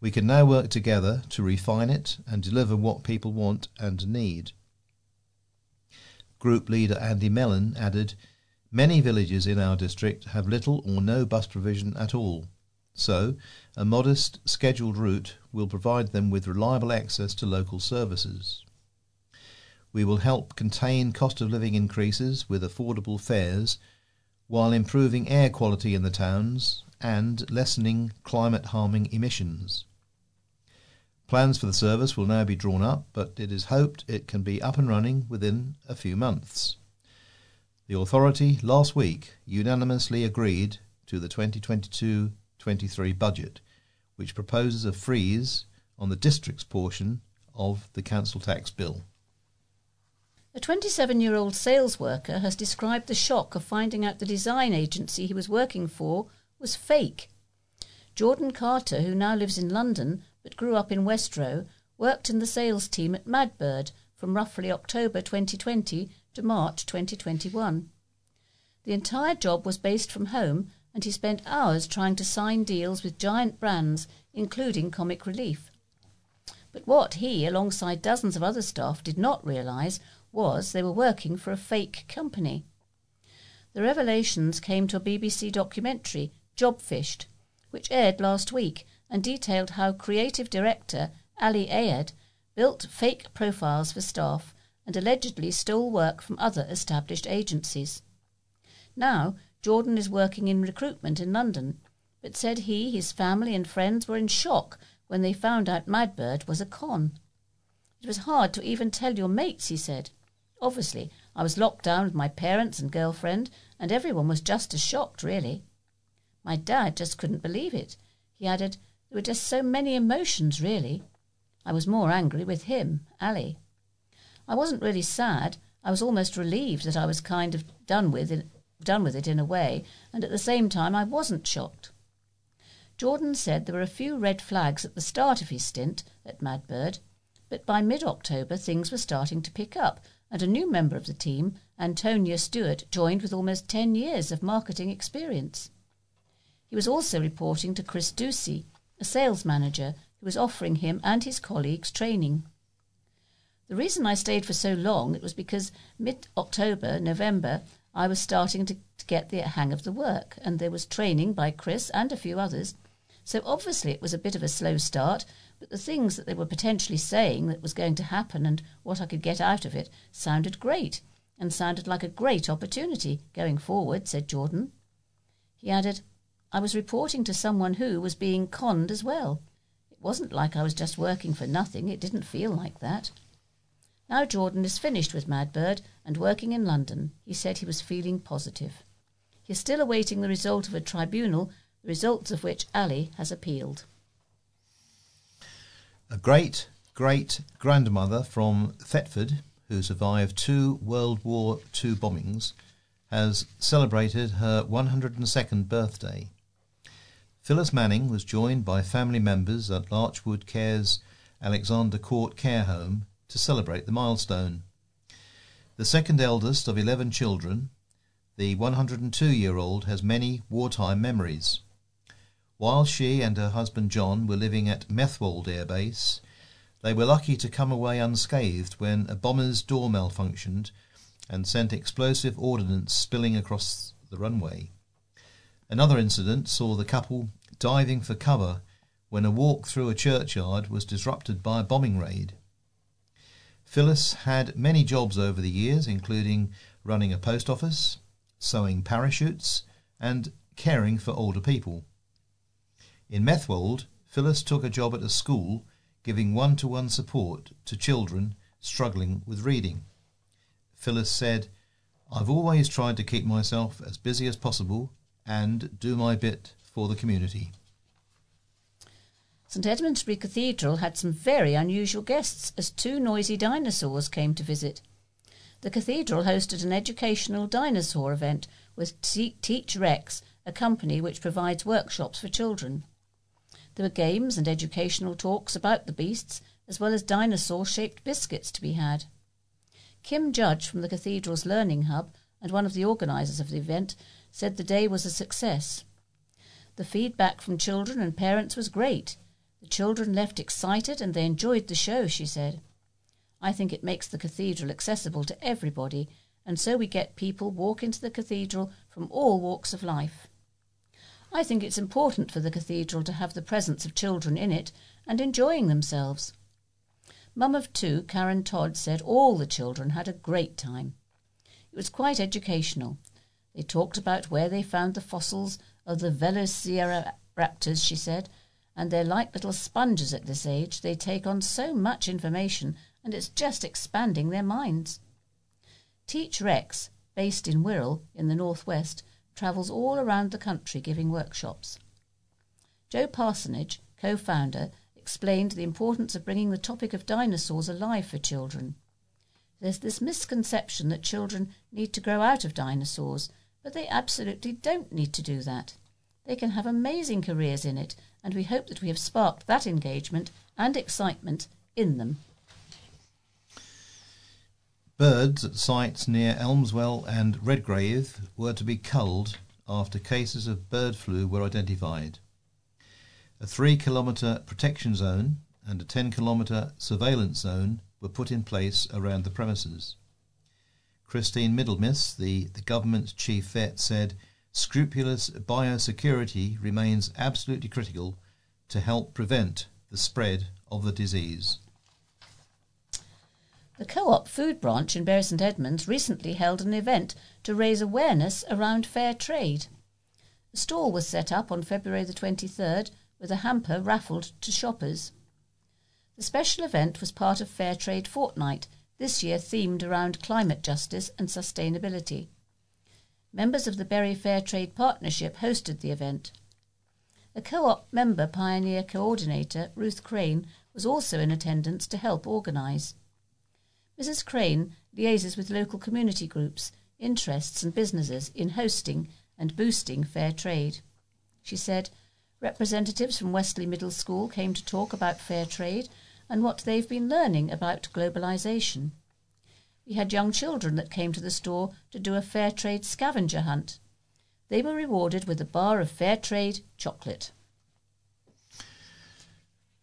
We can now work together to refine it and deliver what people want and need. Group leader Andy Mellen added, Many villages in our district have little or no bus provision at all, so a modest scheduled route will provide them with reliable access to local services. We will help contain cost of living increases with affordable fares while improving air quality in the towns and lessening climate harming emissions. Plans for the service will now be drawn up, but it is hoped it can be up and running within a few months. The authority last week unanimously agreed to the 2022 23 budget, which proposes a freeze on the district's portion of the council tax bill.
A 27 year old sales worker has described the shock of finding out the design agency he was working for was fake. Jordan Carter, who now lives in London but grew up in West Row, worked in the sales team at Madbird from roughly October 2020 to March 2021. The entire job was based from home, and he spent hours trying to sign deals with giant brands, including Comic Relief. But what he, alongside dozens of other staff, did not realise was they were working for a fake company. The revelations came to a BBC documentary, Jobfished, which aired last week and detailed how creative director Ali Ayed built fake profiles for staff and allegedly stole work from other established agencies. Now, Jordan is working in recruitment in London, but said he, his family, and friends were in shock when they found out Madbird was a con. It was hard to even tell your mates, he said. Obviously, I was locked down with my parents and girlfriend, and everyone was just as shocked, really. My dad just couldn't believe it. He added, There were just so many emotions, really. I was more angry with him, Ali. I wasn't really sad. I was almost relieved that I was kind of done with it, done with it in a way, and at the same time I wasn't shocked. Jordan said there were a few red flags at the start of his stint at Madbird, but by mid October things were starting to pick up, and a new member of the team, Antonia Stewart, joined with almost 10 years of marketing experience. He was also reporting to Chris Ducey, a sales manager who was offering him and his colleagues training. The reason I stayed for so long it was because mid October, November, I was starting to, to get the hang of the work, and there was training by Chris and a few others. So obviously it was a bit of a slow start, but the things that they were potentially saying that was going to happen and what I could get out of it sounded great, and sounded like a great opportunity going forward, said Jordan. He added, I was reporting to someone who was being conned as well. It wasn't like I was just working for nothing, it didn't feel like that. Now Jordan is finished with Madbird and working in London. He said he was feeling positive. He is still awaiting the result of a tribunal, the results of which Ali has appealed.
A great great grandmother from Thetford, who survived two World War II bombings, has celebrated her 102nd birthday. Phyllis Manning was joined by family members at Larchwood Care's Alexander Court Care Home to celebrate the milestone. The second eldest of 11 children, the 102 year old has many wartime memories. While she and her husband John were living at Methwold Air Base, they were lucky to come away unscathed when a bomber's door malfunctioned and sent explosive ordnance spilling across the runway. Another incident saw the couple diving for cover when a walk through a churchyard was disrupted by a bombing raid. Phyllis had many jobs over the years, including running a post office, sewing parachutes, and caring for older people. In Methwold, Phyllis took a job at a school giving one to one support to children struggling with reading. Phyllis said, I've always tried to keep myself as busy as possible and do my bit for the community.
St Edmundsbury Cathedral had some very unusual guests as two noisy dinosaurs came to visit. The cathedral hosted an educational dinosaur event with Teach Rex, a company which provides workshops for children. There were games and educational talks about the beasts, as well as dinosaur shaped biscuits to be had. Kim Judge from the cathedral's Learning Hub and one of the organisers of the event said the day was a success. The feedback from children and parents was great. The children left excited and they enjoyed the show, she said. I think it makes the cathedral accessible to everybody, and so we get people walk into the cathedral from all walks of life. I think it's important for the cathedral to have the presence of children in it and enjoying themselves. Mum of two, Karen Todd, said all the children had a great time. It was quite educational. They talked about where they found the fossils of the velociraptors, she said, and they're like little sponges at this age. They take on so much information, and it's just expanding their minds. Teach Rex, based in Wirral in the northwest, travels all around the country giving workshops. Joe Parsonage, co founder, explained the importance of bringing the topic of dinosaurs alive for children. There's this misconception that children need to grow out of dinosaurs, but they absolutely don't need to do that. They can have amazing careers in it, and we hope that we have sparked that engagement and excitement in them.
Birds at sites near Elmswell and Redgrave were to be culled after cases of bird flu were identified. A three kilometre protection zone and a 10 kilometre surveillance zone were put in place around the premises. Christine Middlemiss, the, the government's chief vet, said scrupulous biosecurity remains absolutely critical to help prevent the spread of the disease.
The Co op food branch in Bury St Edmunds recently held an event to raise awareness around fair trade. A stall was set up on February the 23rd with a hamper raffled to shoppers. The special event was part of Fair Trade Fortnight, this year themed around climate justice and sustainability. Members of the Bury Fair Trade Partnership hosted the event. A co op member pioneer coordinator, Ruth Crane, was also in attendance to help organise. Mrs. Crane liaises with local community groups, interests, and businesses in hosting and boosting fair trade. She said, Representatives from Westley Middle School came to talk about fair trade and what they've been learning about globalisation. We had young children that came to the store to do a fair trade scavenger hunt. They were rewarded with a bar of fair trade chocolate.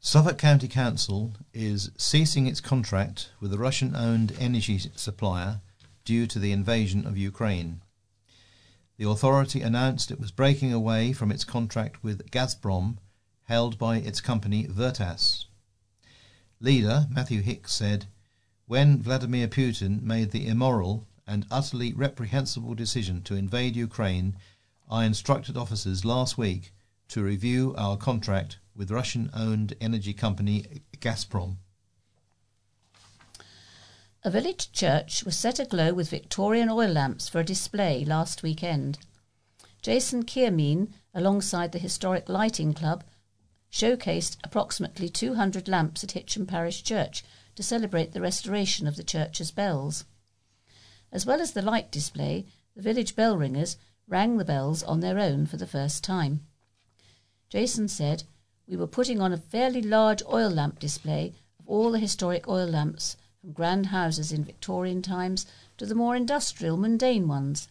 Suffolk County Council is ceasing its contract with a Russian owned energy supplier due to the invasion of Ukraine. The authority announced it was breaking away from its contract with Gazprom, held by its company Vertas. Leader Matthew Hicks said, When Vladimir Putin made the immoral and utterly reprehensible decision to invade Ukraine, I instructed officers last week to review our contract with Russian owned energy company Gazprom.
A village church was set aglow with Victorian oil lamps for a display last weekend. Jason Kiermean, alongside the Historic Lighting Club, showcased approximately 200 lamps at Hitcham Parish Church to celebrate the restoration of the church's bells. As well as the light display, the village bell ringers rang the bells on their own for the first time. Jason said, We were putting on a fairly large oil lamp display of all the historic oil lamps from grand houses in Victorian times to the more industrial, mundane ones.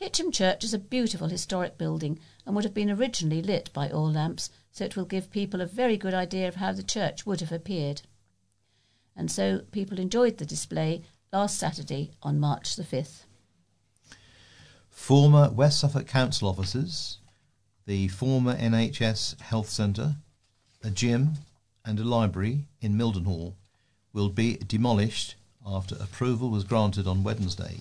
Hitcham Church is a beautiful historic building and would have been originally lit by oil lamps, so it will give people a very good idea of how the church would have appeared. And so people enjoyed the display last Saturday on March the 5th.
Former West Suffolk Council officers, the former NHS Health Centre, a gym, and a library in Mildenhall will be demolished after approval was granted on Wednesday.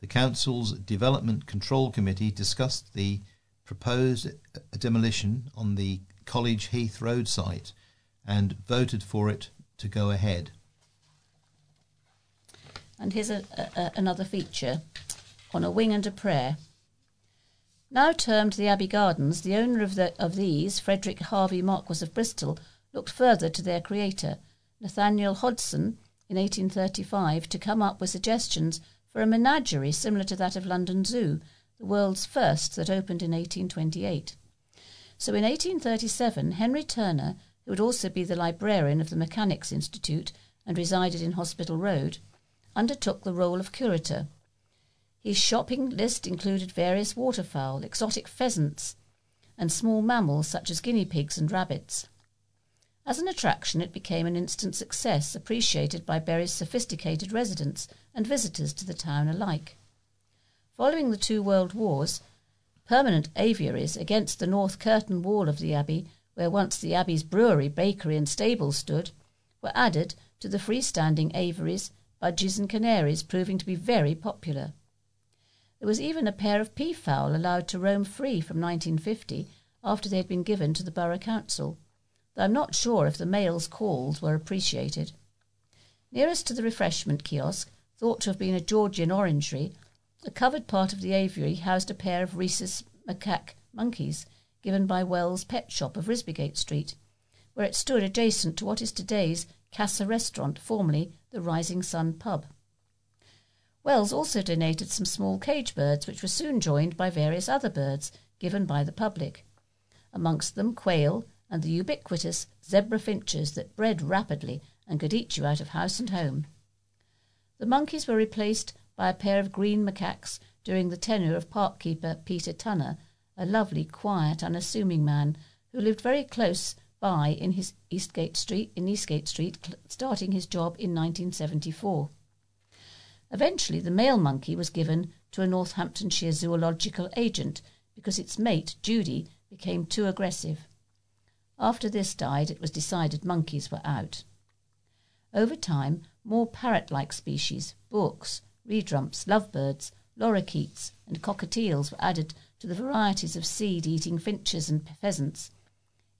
The Council's Development Control Committee discussed the proposed uh, demolition on the College Heath Road site and voted for it to go ahead.
And here's a, a, another feature on a wing and a prayer. Now termed the Abbey Gardens, the owner of, the, of these, Frederick Hervey Marquis of Bristol, looked further to their creator, Nathaniel Hodson, in 1835 to come up with suggestions for a menagerie similar to that of London Zoo, the world's first that opened in 1828. So in 1837, Henry Turner, who would also be the librarian of the Mechanics Institute and resided in Hospital Road, undertook the role of curator. His shopping list included various waterfowl, exotic pheasants, and small mammals such as guinea pigs and rabbits. As an attraction, it became an instant success, appreciated by Bury's sophisticated residents and visitors to the town alike. Following the two world wars, permanent aviaries against the north curtain wall of the abbey, where once the abbey's brewery, bakery, and stables stood, were added to the freestanding aviaries, budgies, and canaries, proving to be very popular. There was even a pair of peafowl allowed to roam free from 1950 after they had been given to the Borough Council, though I'm not sure if the males' calls were appreciated. Nearest to the refreshment kiosk, thought to have been a Georgian orangery, the covered part of the aviary housed a pair of rhesus macaque monkeys given by Wells' Pet Shop of Risbygate Street, where it stood adjacent to what is today's Casa Restaurant, formerly the Rising Sun Pub. Wells also donated some small cage birds, which were soon joined by various other birds given by the public, amongst them quail and the ubiquitous zebra finches that bred rapidly and could eat you out of house and home. The monkeys were replaced by a pair of green macaques during the tenure of park keeper Peter Tunner, a lovely, quiet, unassuming man who lived very close by in his Eastgate Street in Eastgate Street, starting his job in 1974. Eventually, the male monkey was given to a Northamptonshire zoological agent because its mate, Judy, became too aggressive. After this died, it was decided monkeys were out. Over time, more parrot like species, Bourke's, redrumps, lovebirds, lorikeets, and cockatiels were added to the varieties of seed eating finches and pheasants.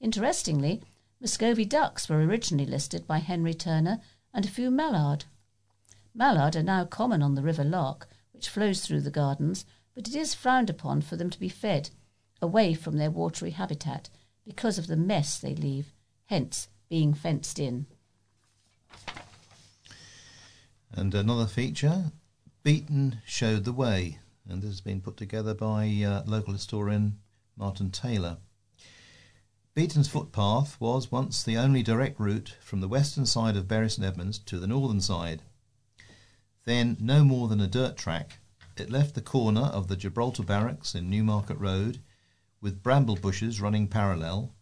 Interestingly, Muscovy ducks were originally listed by Henry Turner and a few mallard. Mallard are now common on the River Lark, which flows through the gardens, but it is frowned upon for them to be fed away from their watery habitat because of the mess they leave, hence being fenced in.
And another feature, Beeton showed the way, and this has been put together by uh, local historian Martin Taylor. Beeton's footpath was once the only direct route from the western side of Bury St to the northern side. Then, no more than a dirt track, it left the corner of the Gibraltar Barracks in Newmarket Road, with bramble bushes running parallel,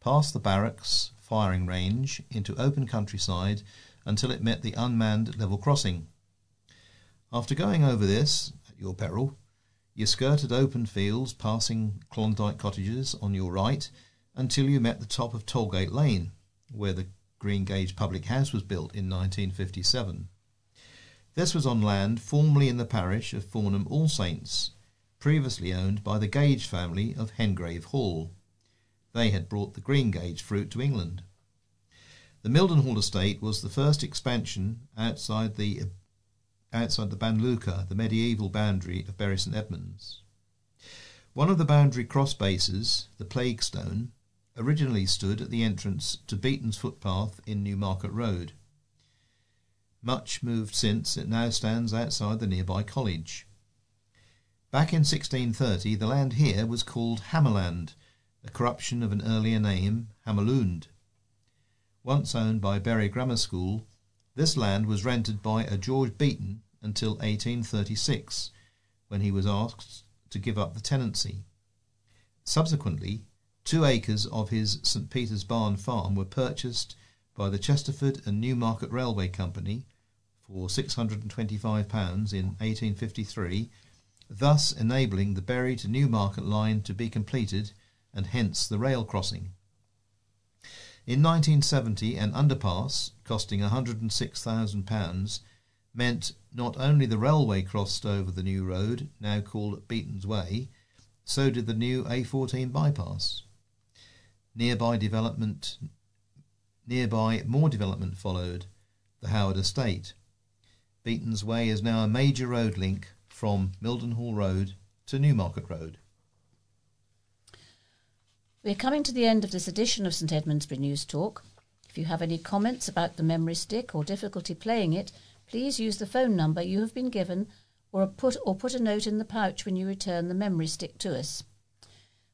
past the barracks firing range into open countryside until it met the unmanned level crossing. After going over this, at your peril, you skirted open fields passing Klondike cottages on your right until you met the top of Tollgate Lane, where the Green Gage Public House was built in 1957. This was on land formerly in the parish of Fornham All Saints, previously owned by the Gage family of Hengrave Hall. They had brought the green gage fruit to England. The Mildenhall estate was the first expansion outside the outside the Banleuca, the medieval boundary of Bury St Edmunds. One of the boundary cross bases, the Plague Stone, originally stood at the entrance to Beeton's footpath in Newmarket Road. Much moved since, it now stands outside the nearby college. Back in 1630, the land here was called Hammerland, a corruption of an earlier name, Hammerlund. Once owned by Bury Grammar School, this land was rented by a George Beeton until 1836, when he was asked to give up the tenancy. Subsequently, two acres of his St Peter's Barn farm were purchased by the Chesterford and Newmarket Railway Company for £625 in 1853, thus enabling the Bury to Newmarket line to be completed and hence the rail crossing. In 1970, an underpass costing £106,000 meant not only the railway crossed over the new road, now called Beeton's Way, so did the new A14 bypass. Nearby development, nearby more development followed, the Howard Estate, Beeton's Way is now a major road link from Mildenhall Road to Newmarket Road.
We're coming to the end of this edition of St Edmundsbury News Talk. If you have any comments about the memory stick or difficulty playing it, please use the phone number you have been given or put or put a note in the pouch when you return the memory stick to us.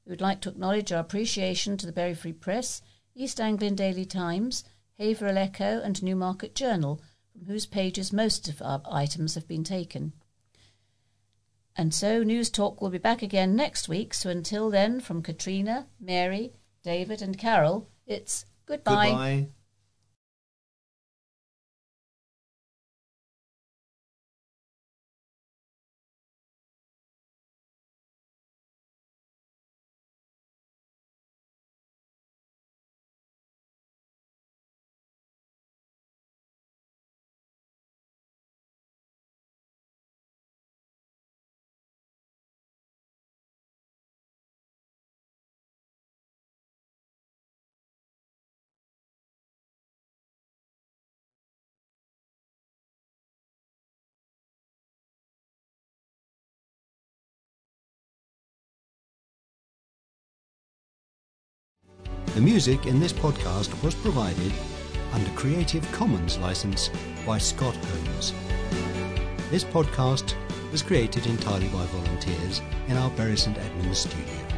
We would like to acknowledge our appreciation to the Bury Free Press, East Anglian Daily Times, Haverhill Echo and Newmarket Journal from whose pages most of our items have been taken. And so News Talk will be back again next week. So until then, from Katrina, Mary, David, and Carol, it's goodbye.
Goodbye.
The music in this podcast was provided under Creative Commons license by Scott Holmes. This podcast was created entirely by volunteers in our Bury St Edmunds studio.